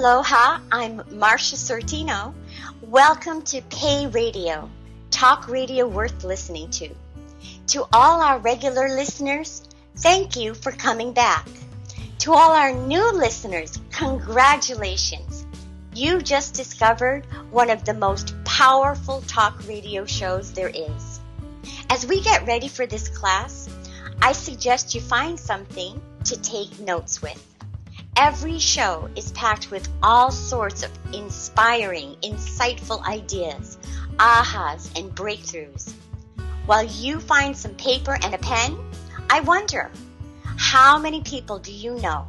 Aloha, I'm Marsha Sortino. Welcome to Pay Radio, talk radio worth listening to. To all our regular listeners, thank you for coming back. To all our new listeners, congratulations. You just discovered one of the most powerful talk radio shows there is. As we get ready for this class, I suggest you find something to take notes with. Every show is packed with all sorts of inspiring, insightful ideas, ahas, and breakthroughs. While you find some paper and a pen, I wonder how many people do you know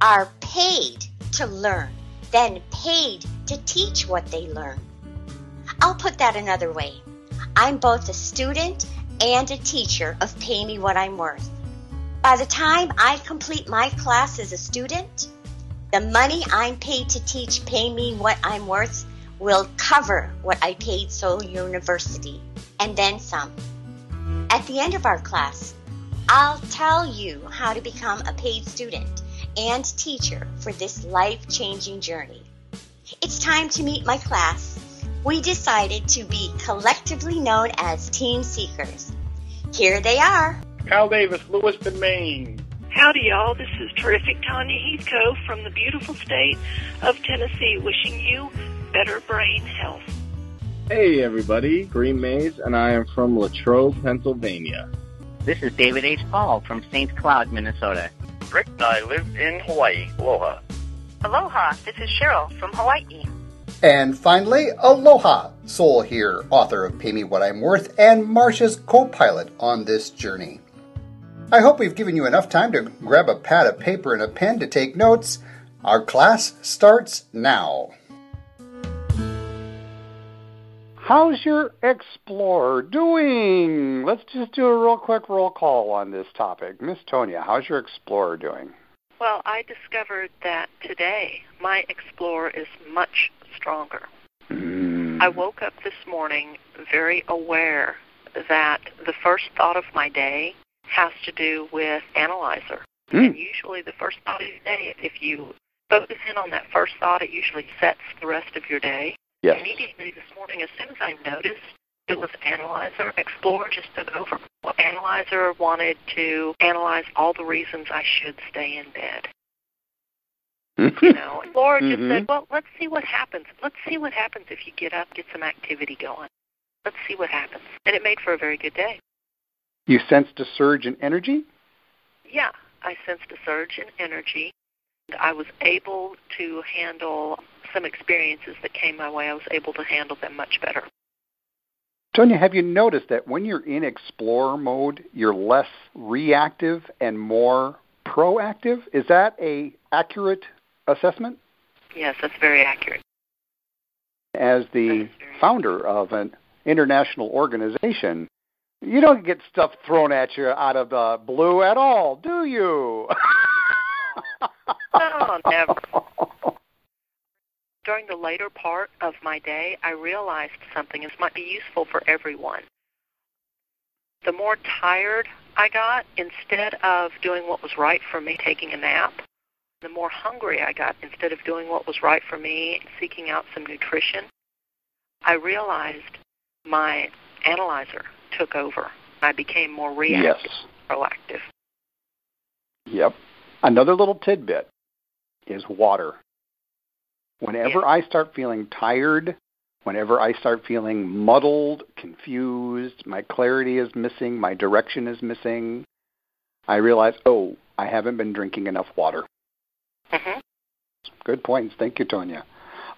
are paid to learn, then paid to teach what they learn? I'll put that another way. I'm both a student and a teacher of Pay Me What I'm Worth. By the time I complete my class as a student, the money I'm paid to teach Pay Me What I'm Worth will cover what I paid Soul University and then some. At the end of our class, I'll tell you how to become a paid student and teacher for this life changing journey. It's time to meet my class. We decided to be collectively known as Team Seekers. Here they are. Cal Davis, Lewiston, Maine. Howdy, y'all. This is terrific Tanya Heathcote from the beautiful state of Tennessee, wishing you better brain health. Hey, everybody. Green Maze, and I am from Latrobe, Pennsylvania. This is David H. Paul from St. Cloud, Minnesota. Rick, and I live in Hawaii. Aloha. Aloha. This is Cheryl from Hawaii. And finally, Aloha, Soul here, author of Pay Me What I'm Worth and Marsha's co pilot on this journey. I hope we've given you enough time to grab a pad of paper and a pen to take notes. Our class starts now. How's your explorer doing? Let's just do a real quick roll call on this topic. Miss Tonya, how's your explorer doing? Well, I discovered that today my explorer is much stronger. Mm. I woke up this morning very aware that the first thought of my day has to do with analyzer. Mm. And usually the first thought of the day, if you focus in on that first thought, it usually sets the rest of your day. Yes. Immediately this morning, as soon as I noticed it was Analyzer, Explorer just took over. Well, Analyzer wanted to analyze all the reasons I should stay in bed. You know, Explorer just Mhm. said, well, let's see what happens. Let's see what happens if you get up, get some activity going. Let's see what happens. And it made for a very good day. You sensed a surge in energy? Yeah, I sensed a surge in energy. I was able to handle some experiences that came my way. I was able to handle them much better. Tonya, have you noticed that when you're in explorer mode, you're less reactive and more proactive? Is that a accurate assessment? Yes, that's very accurate. As the founder of an international organization, you don't get stuff thrown at you out of the blue at all, do you? Never. During the later part of my day, I realized something. This might be useful for everyone. The more tired I got, instead of doing what was right for me, taking a nap, the more hungry I got, instead of doing what was right for me, seeking out some nutrition, I realized my analyzer took over. I became more reactive, yes. proactive. Yep. Another little tidbit is water. Whenever Yeah. I start feeling tired, whenever I start feeling muddled, confused, my clarity is missing, my direction is missing, I realize, oh, I haven't been drinking enough water. hmm Good points. Thank you, Tonya.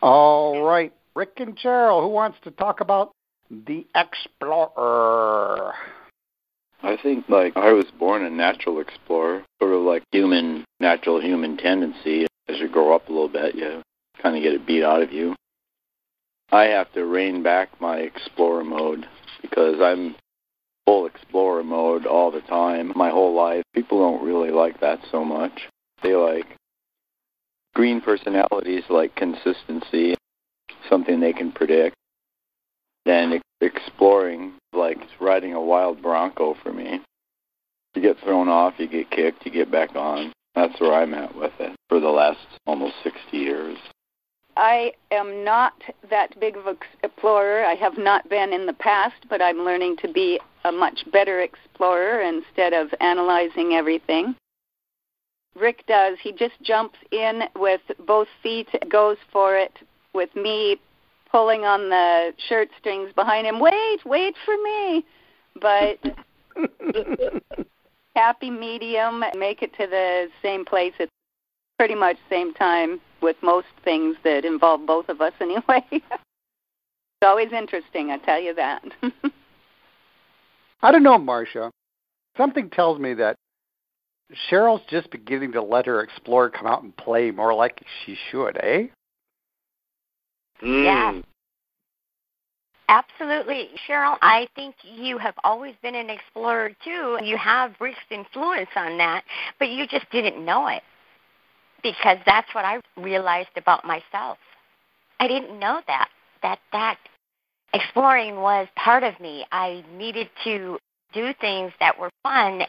All right. Rick and Cheryl, who wants to talk about the Explorer? I think like I was born a natural explorer, sort of like human, natural human tendency. As you grow up a little bit, you kind of get it beat out of you. I have to rein back my explorer mode because I'm full explorer mode all the time, my whole life. People don't really like that so much. They like green personalities like consistency, something they can predict. Ex- exploring, like riding a wild bronco for me. You get thrown off, you get kicked, you get back on. That's where I'm at with it for the last almost 60 years. I am not that big of an explorer. I have not been in the past, but I'm learning to be a much better explorer instead of analyzing everything. Rick does. He just jumps in with both feet, goes for it with me pulling on the shirt strings behind him. Wait, wait for me. But happy medium, make it to the same place at pretty much the same time with most things that involve both of us anyway. it's always interesting, I tell you that. I don't know, Marsha. Something tells me that Cheryl's just beginning to let her explorer come out and play more like she should, eh? Mm. Yeah. Absolutely. Cheryl, I think you have always been an explorer too. You have Rick's influence on that, but you just didn't know it because that's what I realized about myself. I didn't know that that that exploring was part of me. I needed to do things that were fun.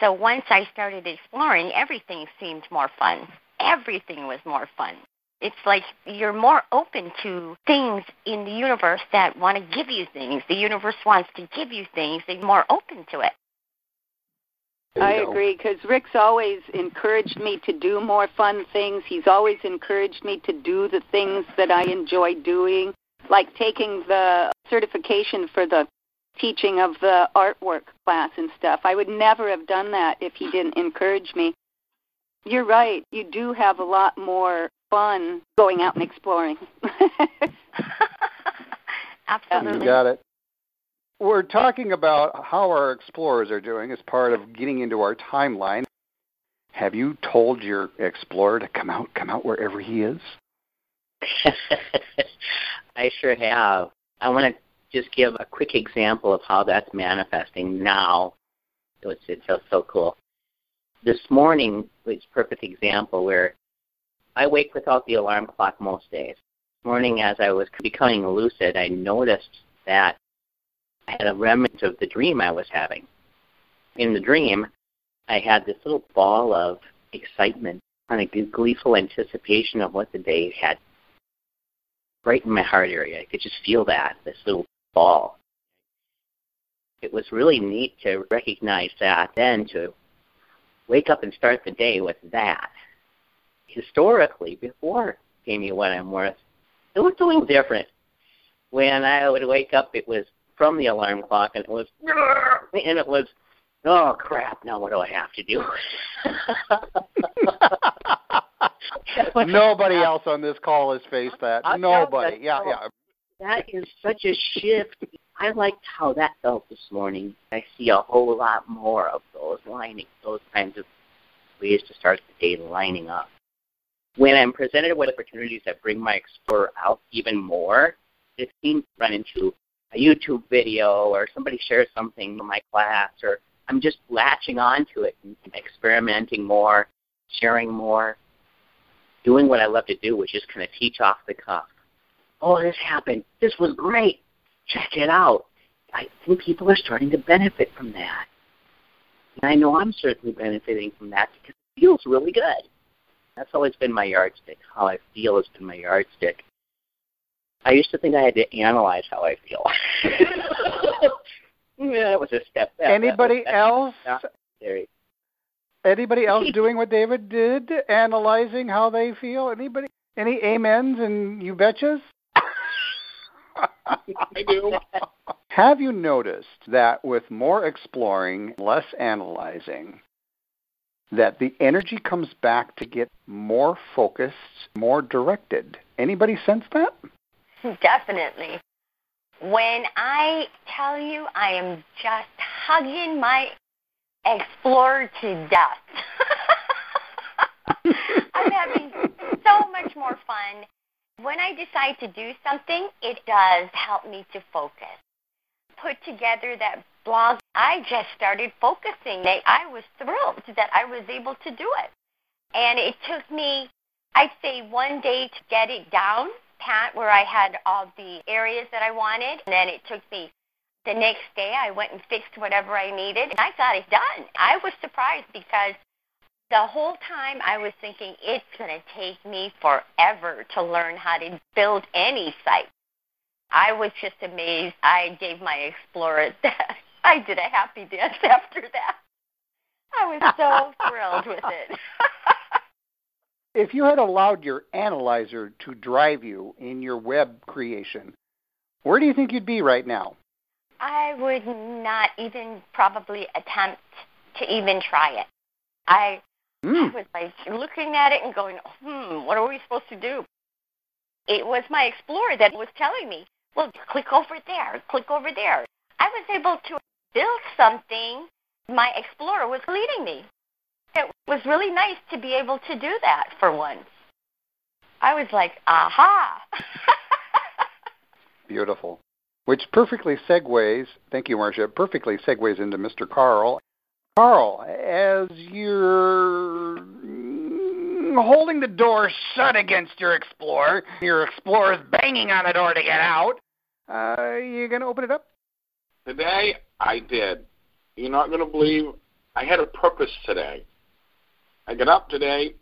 So once I started exploring, everything seemed more fun. Everything was more fun. It's like you're more open to things in the universe that want to give you things. The universe wants to give you things. They're more open to it. I agree because Rick's always encouraged me to do more fun things. He's always encouraged me to do the things that I enjoy doing, like taking the certification for the teaching of the artwork class and stuff. I would never have done that if he didn't encourage me. You're right. You do have a lot more fun going out and exploring. Absolutely. You got it. We're talking about how our explorers are doing as part of getting into our timeline. Have you told your explorer to come out, come out wherever he is? I sure have. I want to just give a quick example of how that's manifesting now. It's, it's just so cool. This morning was a perfect example where I wake without the alarm clock most days. This morning, as I was becoming lucid, I noticed that I had a remnant of the dream I was having. In the dream, I had this little ball of excitement, kind of gleeful anticipation of what the day had. Right in my heart area, I could just feel that, this little ball. It was really neat to recognize that, then to wake up and start the day with that. Historically, before Pay Me What I'm Worth, it was doing different. When I would wake up, it was from the alarm clock, and it was, and it was, oh crap! Now what do I have to do? Nobody else on this call has faced that. I'll Nobody. Yeah, yeah. That is such a shift. I liked how that felt this morning. I see a whole lot more of those lining, those kinds of ways to start the day lining up. When I'm presented with opportunities that bring my explorer out even more, it seems to run into a YouTube video or somebody shares something in my class or I'm just latching onto it and experimenting more, sharing more, doing what I love to do, which is kind of teach off the cuff. Oh, this happened. This was great. Check it out. I think people are starting to benefit from that. And I know I'm certainly benefiting from that because it feels really good. That's always been my yardstick. How I feel has been my yardstick. I used to think I had to analyze how I feel. yeah, that was a step back. Anybody else? Necessary. Anybody else doing what David did, analyzing how they feel? Anybody? Any amens and you betchas? I do. Have you noticed that with more exploring, less analyzing, that the energy comes back to get more focused, more directed? Anybody sense that? Definitely. When I tell you I am just hugging my explorer to death. I'm having so much more fun. When I decide to do something, it does help me to focus. Put together that blog, I just started focusing. I was thrilled that I was able to do it. And it took me, I'd say, one day to get it down pat where I had all the areas that I wanted. And then it took me the next day I went and fixed whatever I needed and I got it done. I was surprised because the whole time I was thinking it's going to take me forever to learn how to build any site. I was just amazed. I gave my explorer. I did a happy dance after that. I was so thrilled with it. if you had allowed your analyzer to drive you in your web creation, where do you think you'd be right now? I would not even probably attempt to even try it. I, mm. I was like looking at it and going, hmm, what are we supposed to do? It was my explorer that was telling me, well, click over there, click over there. I was able to build something. My explorer was leading me. It was really nice to be able to do that for once. I was like, aha. Beautiful. Which perfectly segues, thank you, Marsha, perfectly segues into Mr. Carl. Carl, as you're holding the door shut against your Explorer, your Explorer's banging on the door to get out, uh, you going to open it up? Today, I did. You're not going to believe I had a purpose today. I got up today.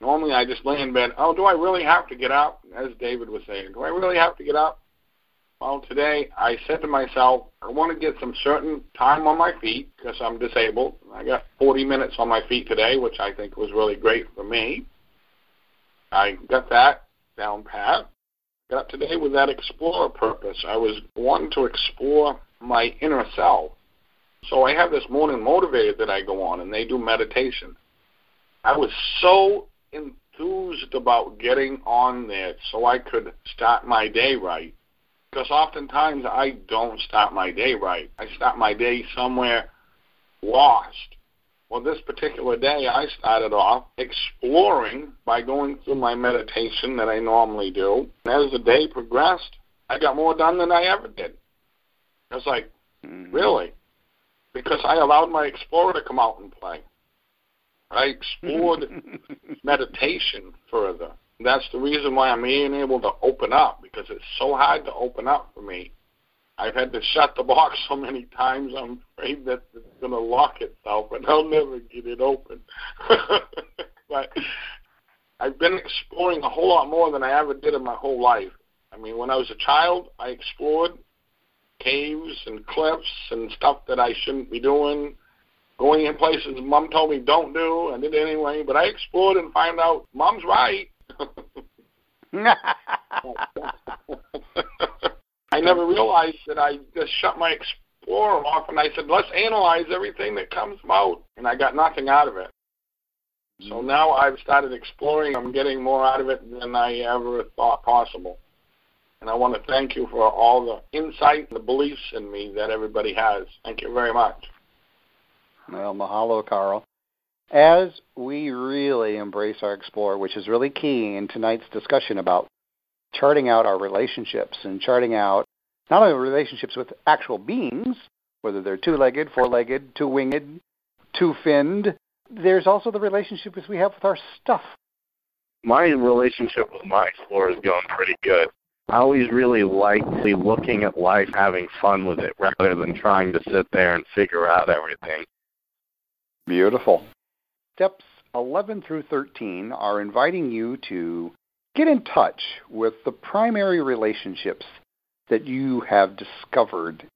Normally, I just lay in bed. Oh, do I really have to get up? As David was saying, do I really have to get up? Well, today I said to myself, I want to get some certain time on my feet because I'm disabled. I got 40 minutes on my feet today, which I think was really great for me. I got that down pat. Got up today with that explorer purpose. I was wanting to explore my inner self. So I have this morning motivator that I go on, and they do meditation. I was so enthused about getting on there so I could start my day right because oftentimes I don't start my day right. I start my day somewhere lost. Well, this particular day, I started off exploring by going through my meditation that I normally do. And as the day progressed, I got more done than I ever did. I was like, mm-hmm. really? Because I allowed my explorer to come out and play. I explored meditation further. That's the reason why I'm being able to open up because it's so hard to open up for me. I've had to shut the box so many times. I'm afraid that it's going to lock itself, and I'll never get it open. but I've been exploring a whole lot more than I ever did in my whole life. I mean, when I was a child, I explored caves and cliffs and stuff that I shouldn't be doing, going in places Mom told me don't do, and did anyway. But I explored and found out Mom's right. I never realized that I just shut my Explorer off and I said, let's analyze everything that comes out. And I got nothing out of it. So mm-hmm. now I've started exploring. I'm getting more out of it than I ever thought possible. And I want to thank you for all the insight and the beliefs in me that everybody has. Thank you very much. Well, mahalo, Carl as we really embrace our Explorer, which is really key in tonight's discussion about charting out our relationships and charting out not only relationships with actual beings, whether they're two legged, four legged, two winged, two finned, there's also the relationships we have with our stuff. My relationship with my Explorer is going pretty good. I always really like looking at life, having fun with it, rather than trying to sit there and figure out everything. Beautiful steps 11 through 13 are inviting you to get in touch with the primary relationships that you have discovered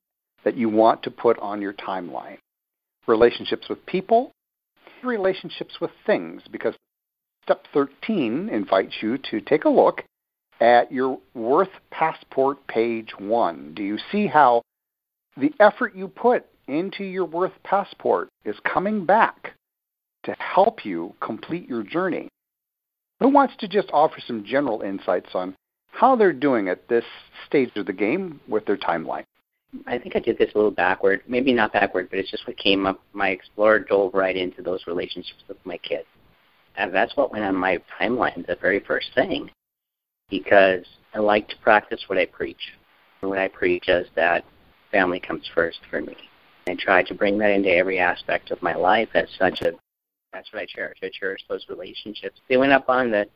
that you want to put on your timeline. Relationships with people, relationships with things, because step 13 invites you to take a look at your Worth Passport page 1. Do you see how the effort you put into your Worth Passport is coming back to help you complete your journey. Who wants to just offer some general insights on how they're doing at this stage of the game with their timeline? I think I did this a little backward. Maybe not backward, but it's just what came up. My explorer dove right into those relationships with my kids. And that's what went on my timeline, the very first thing. Because I like to practice what I preach. And what I preach is that family comes first for me. I try to bring that into every aspect of my life as such a that's what I cherish. I cherish those relationships. They went up on the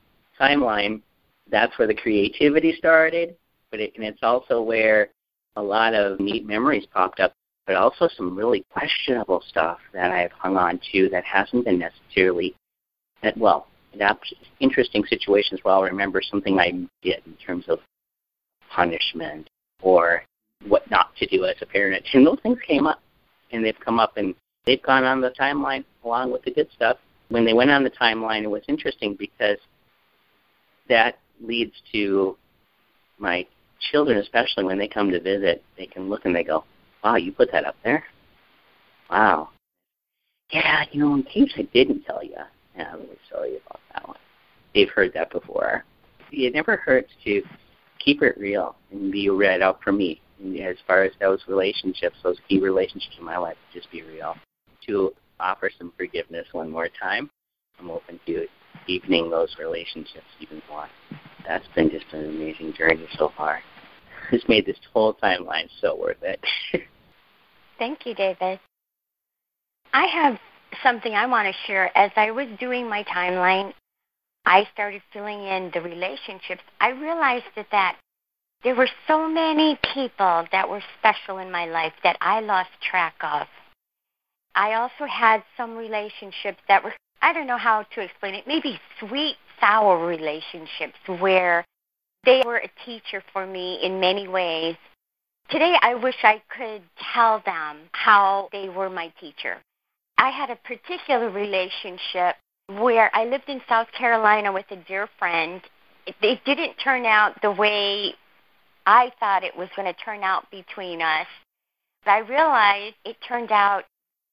timeline. That's where the creativity started, but it, and it's also where a lot of neat memories popped up. but also some really questionable stuff that I've hung on to that hasn't been necessarily that well. Interesting situations where I'll remember something I did in terms of punishment or what not to do as a parent, and those things came up, and they've come up and they've gone on the timeline along with the good stuff. When they went on the timeline, it was interesting because that leads to my children, especially when they come to visit, they can look and they go, "Wow, you put that up there? Wow, yeah, you know, in case I didn't tell you, I'm really sorry about that one." They've heard that before. It never hurts to keep it real and be read out for me. And as far as those relationships, those key relationships in my life, just be real. To offer some forgiveness one more time, I'm open to deepening those relationships even more. That's been just an amazing journey so far. It's made this whole timeline so worth it. Thank you, David. I have something I want to share. As I was doing my timeline, I started filling in the relationships. I realized that, that there were so many people that were special in my life that I lost track of. I also had some relationships that were, I don't know how to explain it, maybe sweet, sour relationships where they were a teacher for me in many ways. Today, I wish I could tell them how they were my teacher. I had a particular relationship where I lived in South Carolina with a dear friend. It, didn't turn out the way I thought it was going to turn out between us. But I realized it turned out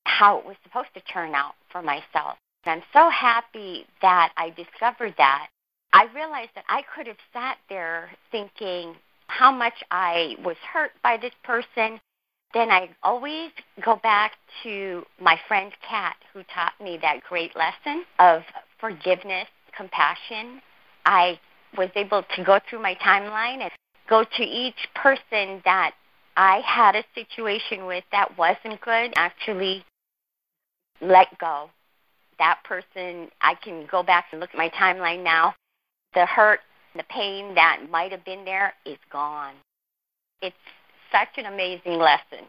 how it was supposed to turn out for myself. And I'm so happy that I discovered that. I realized that I could have sat there thinking how much I was hurt by this person. Then I always go back to my friend Kat, who taught me that great lesson of forgiveness, compassion. I was able to go through my timeline and go to each person that I had a situation with that wasn't good, actually let go. That person, I can go back and look at my timeline now. The hurt, the pain that might have been there is gone. It's such an amazing lesson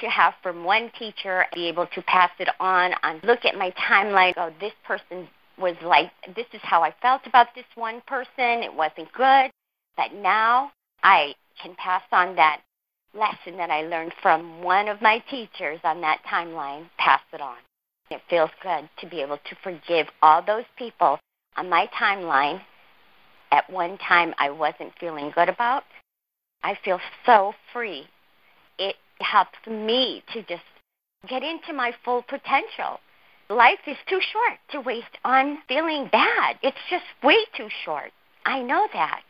to have from one teacher, be able to pass it on, and look at my timeline, go, this person was like, this is how I felt about this one person. It wasn't good. But now I can pass on that lesson that I learned from one of my teachers on that timeline, pass it on. It feels good to be able to forgive all those people on my timeline at one time I wasn't feeling good about. I feel so free. It helps me to just get into my full potential. Life is too short to waste on feeling bad. It's just way too short. I know that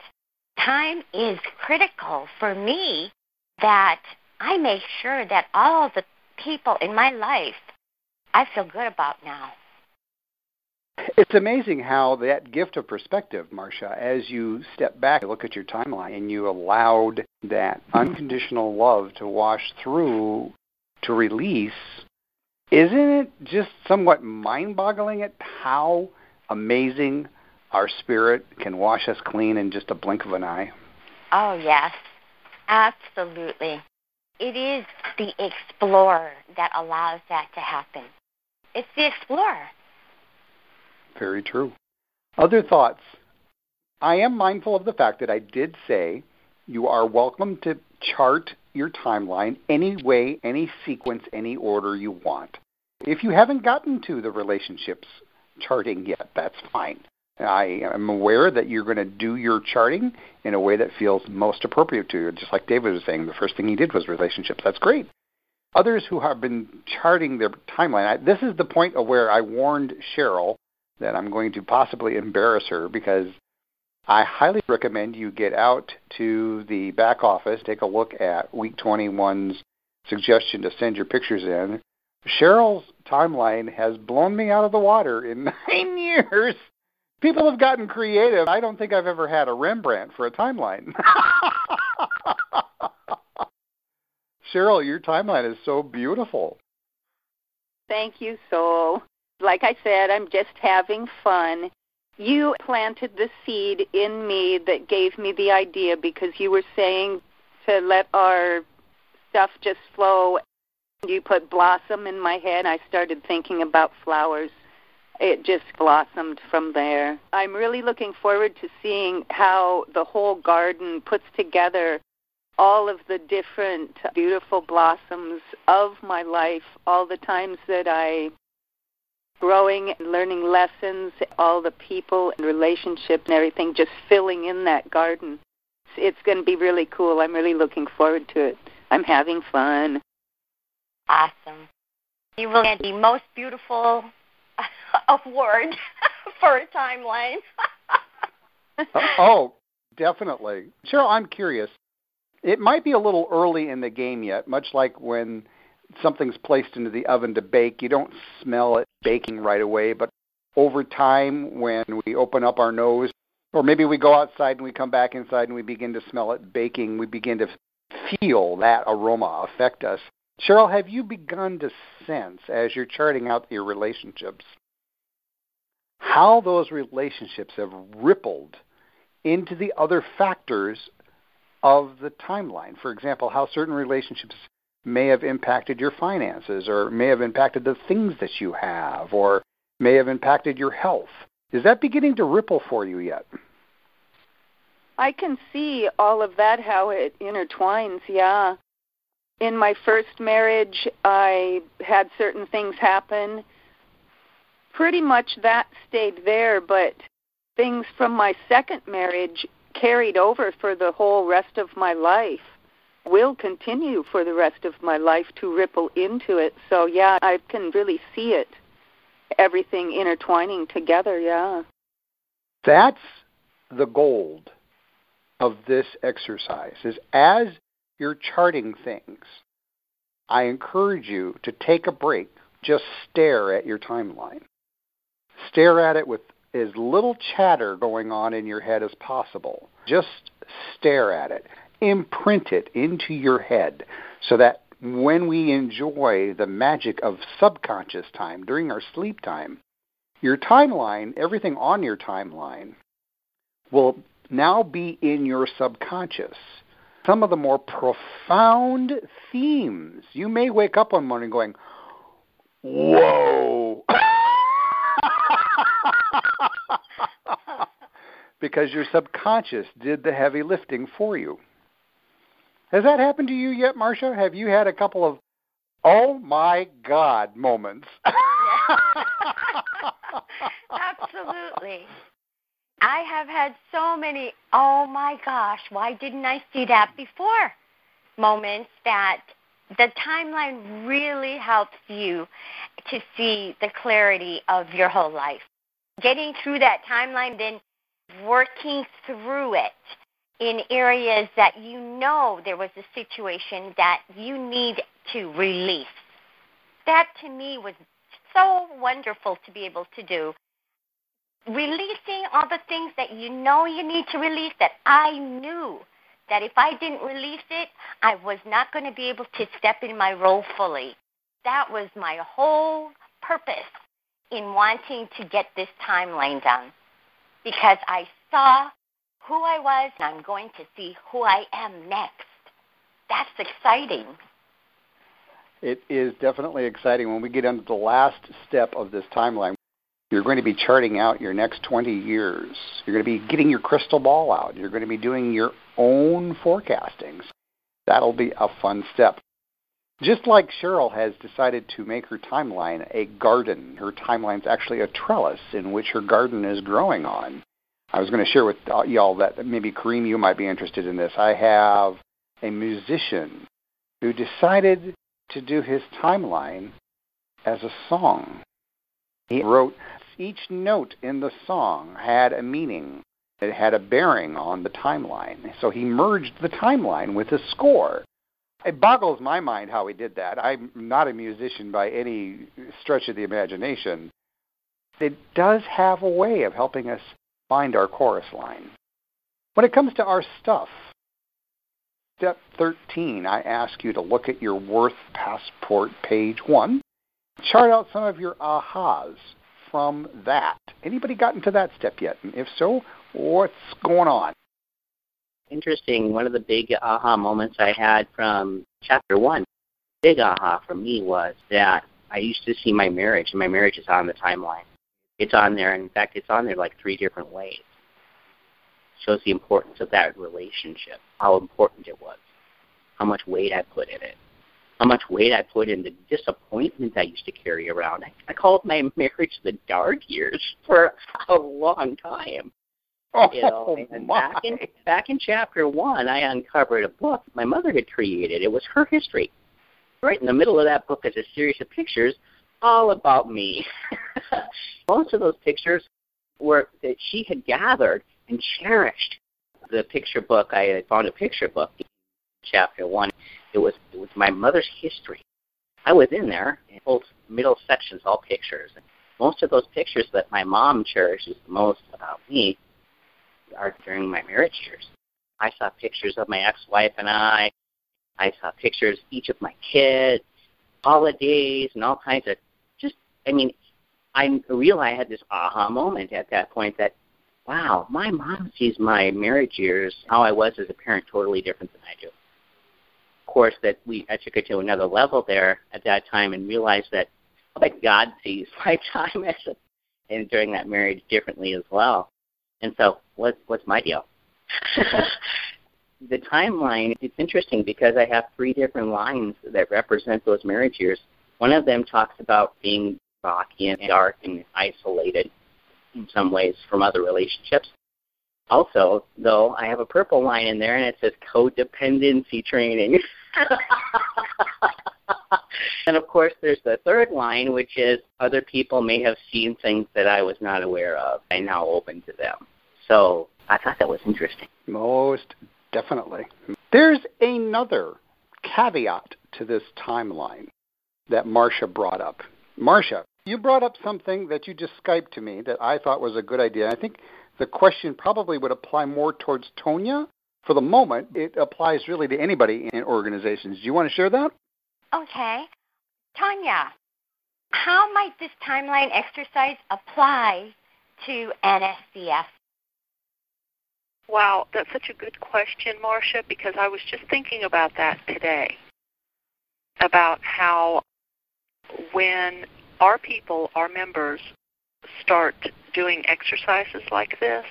time is critical for me that I make sure that all the people in my life I feel good about now. It's amazing how that gift of perspective, Marsha, as you step back and look at your timeline and you allowed that unconditional love to wash through, to release, isn't it just somewhat mind boggling at how amazing our spirit can wash us clean in just a blink of an eye? Oh, yes. Absolutely. It is the explorer that allows that to happen. It's the explorer. Very true. Other thoughts? I am mindful of the fact that I did say you are welcome to chart your timeline any way, any sequence, any order you want. If you haven't gotten to the relationships charting yet, that's fine. I am aware that you're going to do your charting in a way that feels most appropriate to you. Just like David was saying, the first thing he did was relationships. That's great. Others who have been charting their timeline, I, this is the point of where I warned Cheryl that I'm going to possibly embarrass her because I highly recommend you get out to the back office, take a look at week 21's suggestion to send your pictures in. Cheryl's timeline has blown me out of the water in nine years people have gotten creative. I don't think I've ever had a Rembrandt for a timeline. Cheryl, your timeline is so beautiful. Thank you, Soul. Like I said, I'm just having fun. You planted the seed in me that gave me the idea because you were saying to let our stuff just flow. You put blossom in my head. I started thinking about flowers. It just blossomed from there. I'm really looking forward to seeing how the whole garden puts together all of the different beautiful blossoms of my life, all the times that I growing and learning lessons, all the people and relationships and everything just filling in that garden. It's going to be really cool. I'm really looking forward to it. I'm having fun. Awesome. You will get the most beautiful award for a timeline. Uh, oh, definitely. Cheryl, I'm curious. It might be a little early in the game yet, much like when something's placed into the oven to bake, you don't smell it baking right away, but over time when we open up our nose or maybe we go outside and we come back inside and we begin to smell it baking, we begin to feel that aroma affect us. Cheryl, have you begun to sense as you're charting out your relationships how those relationships have rippled into the other factors of the timeline? For example, how certain relationships may have impacted your finances or may have impacted the things that you have or may have impacted your health. Is that beginning to ripple for you yet? I can see all of that, how it intertwines, yeah. In my first marriage, I had certain things happen. Pretty much that stayed there, but things from my second marriage carried over for the whole rest of my life will continue for the rest of my life to ripple into it. So yeah, I can really see it everything intertwining together, yeah. That's the gold of this exercise is as you're charting things, I encourage you to take a break, just stare at your timeline. Stare at it with as little chatter going on in your head as possible. Just stare at it imprint it into your head so that when we enjoy the magic of subconscious time during our sleep time, your timeline, everything on your timeline, will now be in your subconscious. Some of the more profound themes. You may wake up one morning going, Whoa! because your subconscious did the heavy lifting for you. Has that happened to you yet, Marsha? Have you had a couple of oh my god moments? Absolutely. I have had so many oh my gosh, why didn't I see that before moments that the timeline really helps you to see the clarity of your whole life. Getting through that timeline, then working through it in areas that you know there was a situation that you need to release. That to me was so wonderful to be able to do. Releasing all the things that you know you need to release that I knew that if I didn't release it, I was not going to be able to step in my role fully. That was my whole purpose in wanting to get this timeline done because I saw who I was, and I'm going to see who I am next. That's exciting. It is definitely exciting. When we get into the last step of this timeline, you're going to be charting out your next 20 years. You're going to be getting your crystal ball out. You're going to be doing your own forecastings. That'll be a fun step. Just like Cheryl has decided to make her timeline a garden, her timeline's actually a trellis in which her garden is growing on. I was going to share with y'all that maybe Kareem, you might be interested in this. I have a musician who decided to do his timeline as a song. He wrote each note in the song had a meaning. It had a bearing on the timeline. So he merged the timeline with the score. It boggles my mind how he did that. I'm not a musician by any stretch of the imagination. It does have a way of helping us find our chorus line. When it comes to our stuff, step 13, I ask you to look at your Worth Passport page 1. Chart out some of your ahas from that. Anybody gotten to that step yet? And if so, what's going on? Interesting. One of the big aha moments I had from chapter 1 big aha for me was that I used to see my marriage, and my marriage is on the timeline. It's on there. In fact, it's on there like three different ways. Shows the importance of that relationship, how important it was, how much weight I put in it, how much weight I put in the disappointment I used to carry around. I, I called my marriage the dark years for a long time. Oh, you know, and my. back in back in chapter one, I uncovered a book my mother had created. It was her history. Right in the middle of that book is a series of pictures all about me. Most of those pictures were that she had gathered and cherished. The picture book I had found a picture book, chapter one. It was it was my mother's history. I was in there, both middle sections, all pictures. And Most of those pictures that my mom cherishes the most about me are during my marriage years. I saw pictures of my ex-wife and I. I saw pictures each of my kids, holidays, and all kinds of. I mean, I realized I had this aha moment at that point that, wow, my mom sees my marriage years, how I was as a parent, totally different than I do. Of course, that we I took it to another level there at that time and realized that, oh like God sees my time as a, and during that marriage differently as well. And so, what, what's my deal? the timeline, it's interesting because I have three different lines that represent those marriage years. One of them talks about being rocky and dark and isolated in some ways from other relationships. Also, though, I have a purple line in there and it says codependency training. and of course, there's the third line, which is other people may have seen things that I was not aware of. I now open to them. So I thought that was interesting. Most definitely. There's another caveat to this timeline that Marsha brought up. Marsha, you brought up something that you just Skyped to me that I thought was a good idea. I think the question probably would apply more towards Tonya. For the moment, it applies really to anybody in organizations. Do you want to share that? Okay. Tanya, how might this timeline exercise apply to NSDF? Wow, that's such a good question, Marsha, because I was just thinking about that today. About how when our people, our members, start doing exercises like this,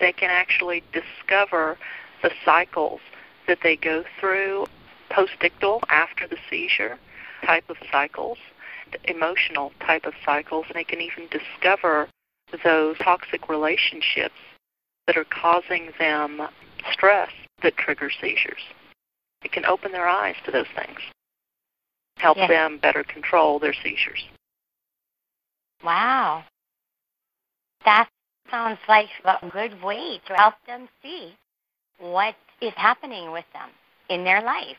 they can actually discover the cycles that they go through postictal after the seizure type of cycles, emotional type of cycles, and they can even discover those toxic relationships that are causing them stress that triggers seizures. It can open their eyes to those things, help Yes. them better control their seizures. Wow. That sounds like a good way to help them see what is happening with them in their life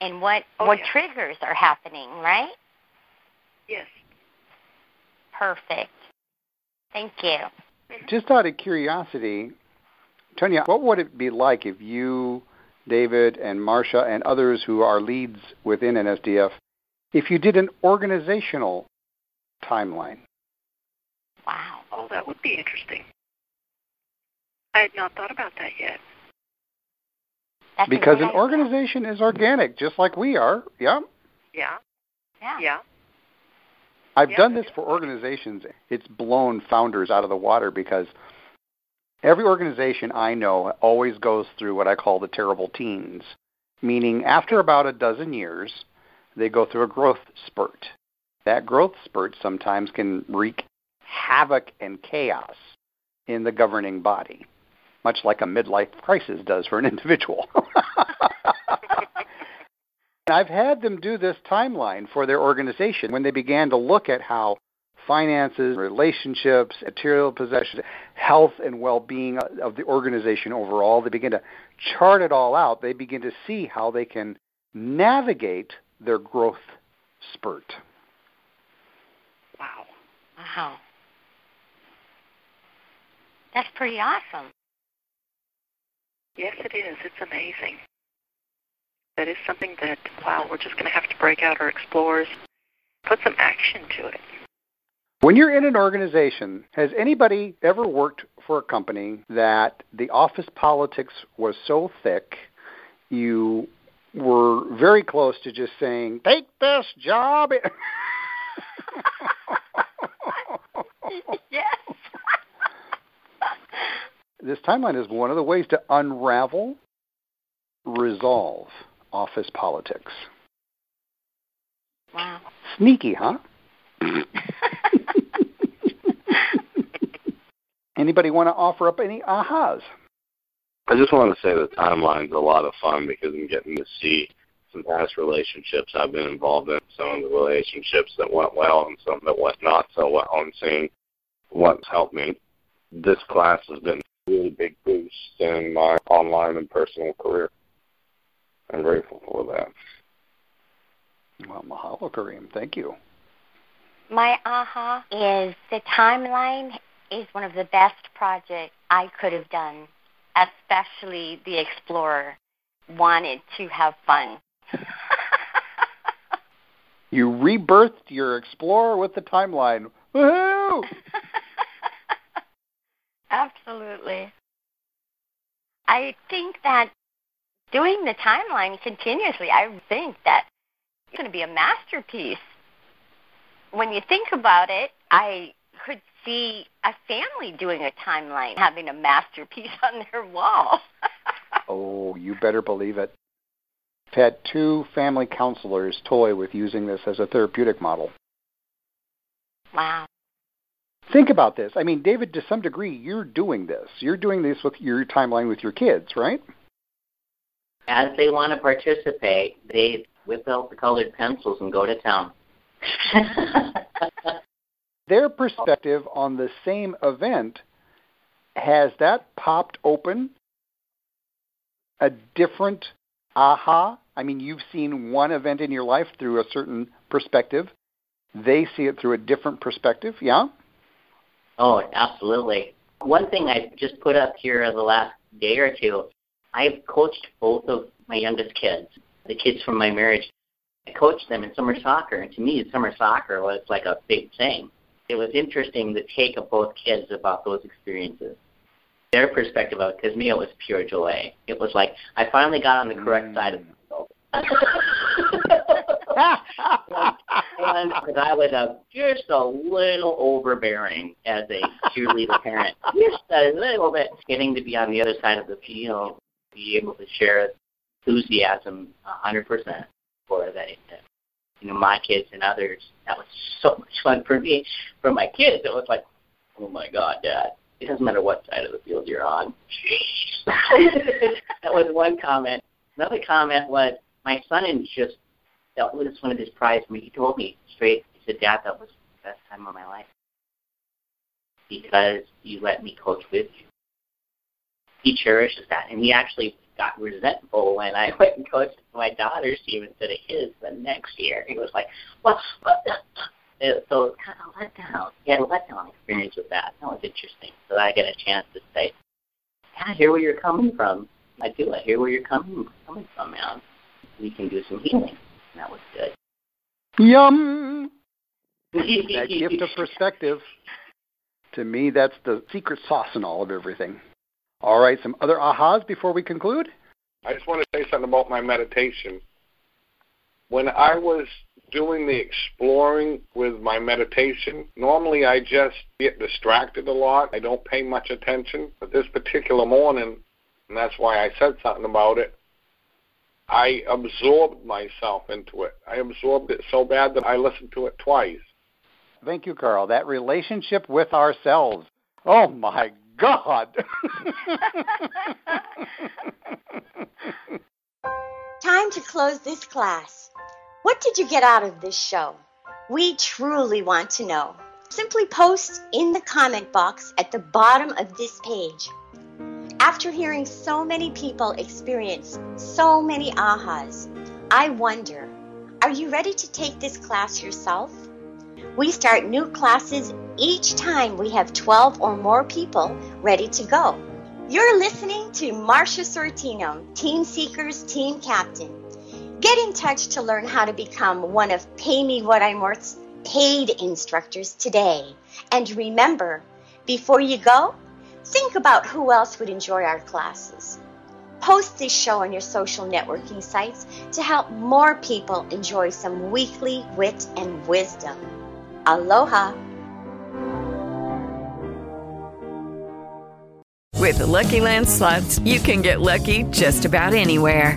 and what Oh, what yeah. triggers are happening, right? Yes. Perfect. Thank you. Just out of curiosity, Tonya, what would it be like if you, David, and Marsha, and others who are leads within NSDF, if you did an organizational timeline? Wow. Oh, that would be interesting. I had not thought about that yet. That's Because an organization is organic, just like we are. Yeah. Yeah. Yeah. Yeah. I've Yeah, done this for organizations. It's blown founders out of the water because every organization I know always goes through what I call the terrible teens, meaning after about a dozen years, they go through a growth spurt. That growth spurt sometimes can wreak havoc and chaos in the governing body, much like a midlife crisis does for an individual. I've had them do this timeline for their organization when they began to look at how finances, relationships, material possessions, health and well-being of the organization overall, they begin to chart it all out. They begin to see how they can navigate their growth spurt. Wow. Wow. That's pretty awesome. Yes, it is. It's amazing. That is something that, wow, we're just going to have to break out our explorers, put some action to it. When you're in an organization, has anybody ever worked for a company that the office politics was so thick you were very close to just saying, "Take this job." yes. this timeline is one of the ways to unravel, resolve office politics. Wow. Sneaky, huh? Anybody want to offer up any ahas? I just want to say the timeline's a lot of fun because I'm getting to see some past relationships I've been involved in, some of the relationships that went well and some that went not so well, and seeing what's helped me. This class has been a really big boost in my online and personal career. I'm grateful for that. Well, mahalo, Kareem. Thank you. My aha is the timeline is one of the best projects I could have done, especially the Explorer. Wanted to have fun. you rebirthed your Explorer with the timeline. Woohoo! Absolutely. I think that doing the timeline continuously, I think that it's going to be a masterpiece. When you think about it, I could see a family doing a timeline, having a masterpiece on their wall. oh, you better believe it. I've had two family counselors toy with using this as a therapeutic model. Wow. Think about this. I mean, David, to some degree, you're doing this. You're doing this with your timeline with your kids, right? As they want to participate, they whip out the colored pencils and go to town. Their perspective on the same event has that popped open a different aha? I mean, you've seen one event in your life through a certain perspective. They see it through a different perspective, yeah? Oh, absolutely. One thing I just put up here the last day or two, I've coached both of my youngest kids, the kids from my marriage. I coached them in summer soccer, and to me, summer soccer was like a big thing. It was interesting the take of both kids about those experiences. Their perspective of it, because me, it was pure joy. It was like I finally got on the correct mm. side of the and I was a, just a little overbearing as a cheerleader parent. Just a little bit. Getting to be on the other side of the field, be able to share enthusiasm a 100% for that. You know, my kids and others, that was so much fun for me. For my kids, it was like, oh my God, Dad, it doesn't matter what side of the field you're on. Jeez. that was one comment. Another comment was, my son is just that was one of his prizes me. He told me straight. He said, "Dad, that was the best time of my life because you let me coach with you." He cherishes that, and he actually got resentful when I went and coached my daughter's team instead of his the next year. He was like, "Well, what the?" So it kind of let down. He had a letdown experience with that. That was interesting. So I get a chance to say, "Yeah, I hear where you're coming from. I do. I hear where you're coming coming from, man. We can do some healing." That was good. Yum. that gift of perspective. To me, that's the secret sauce in all of everything. All right, some other ahas before we conclude? I just want to say something about my meditation. When I was doing the exploring with my meditation, normally I just get distracted a lot. I don't pay much attention. But this particular morning, and that's why I said something about it, I absorbed myself into it. I absorbed it so bad that I listened to it twice. Thank you, Carl. That relationship with ourselves. Oh my God. Time to close this class. What did you get out of this show? We truly want to know. Simply post in the comment box at the bottom of this page. After hearing so many people experience so many ahas, I wonder are you ready to take this class yourself? We start new classes each time we have 12 or more people ready to go. You're listening to Marsha Sortino, Team Seekers Team Captain. Get in touch to learn how to become one of Pay Me What I'm Worth's paid instructors today. And remember, before you go, Think about who else would enjoy our classes. Post this show on your social networking sites to help more people enjoy some weekly wit and wisdom. Aloha! With the Lucky Land slots, you can get lucky just about anywhere.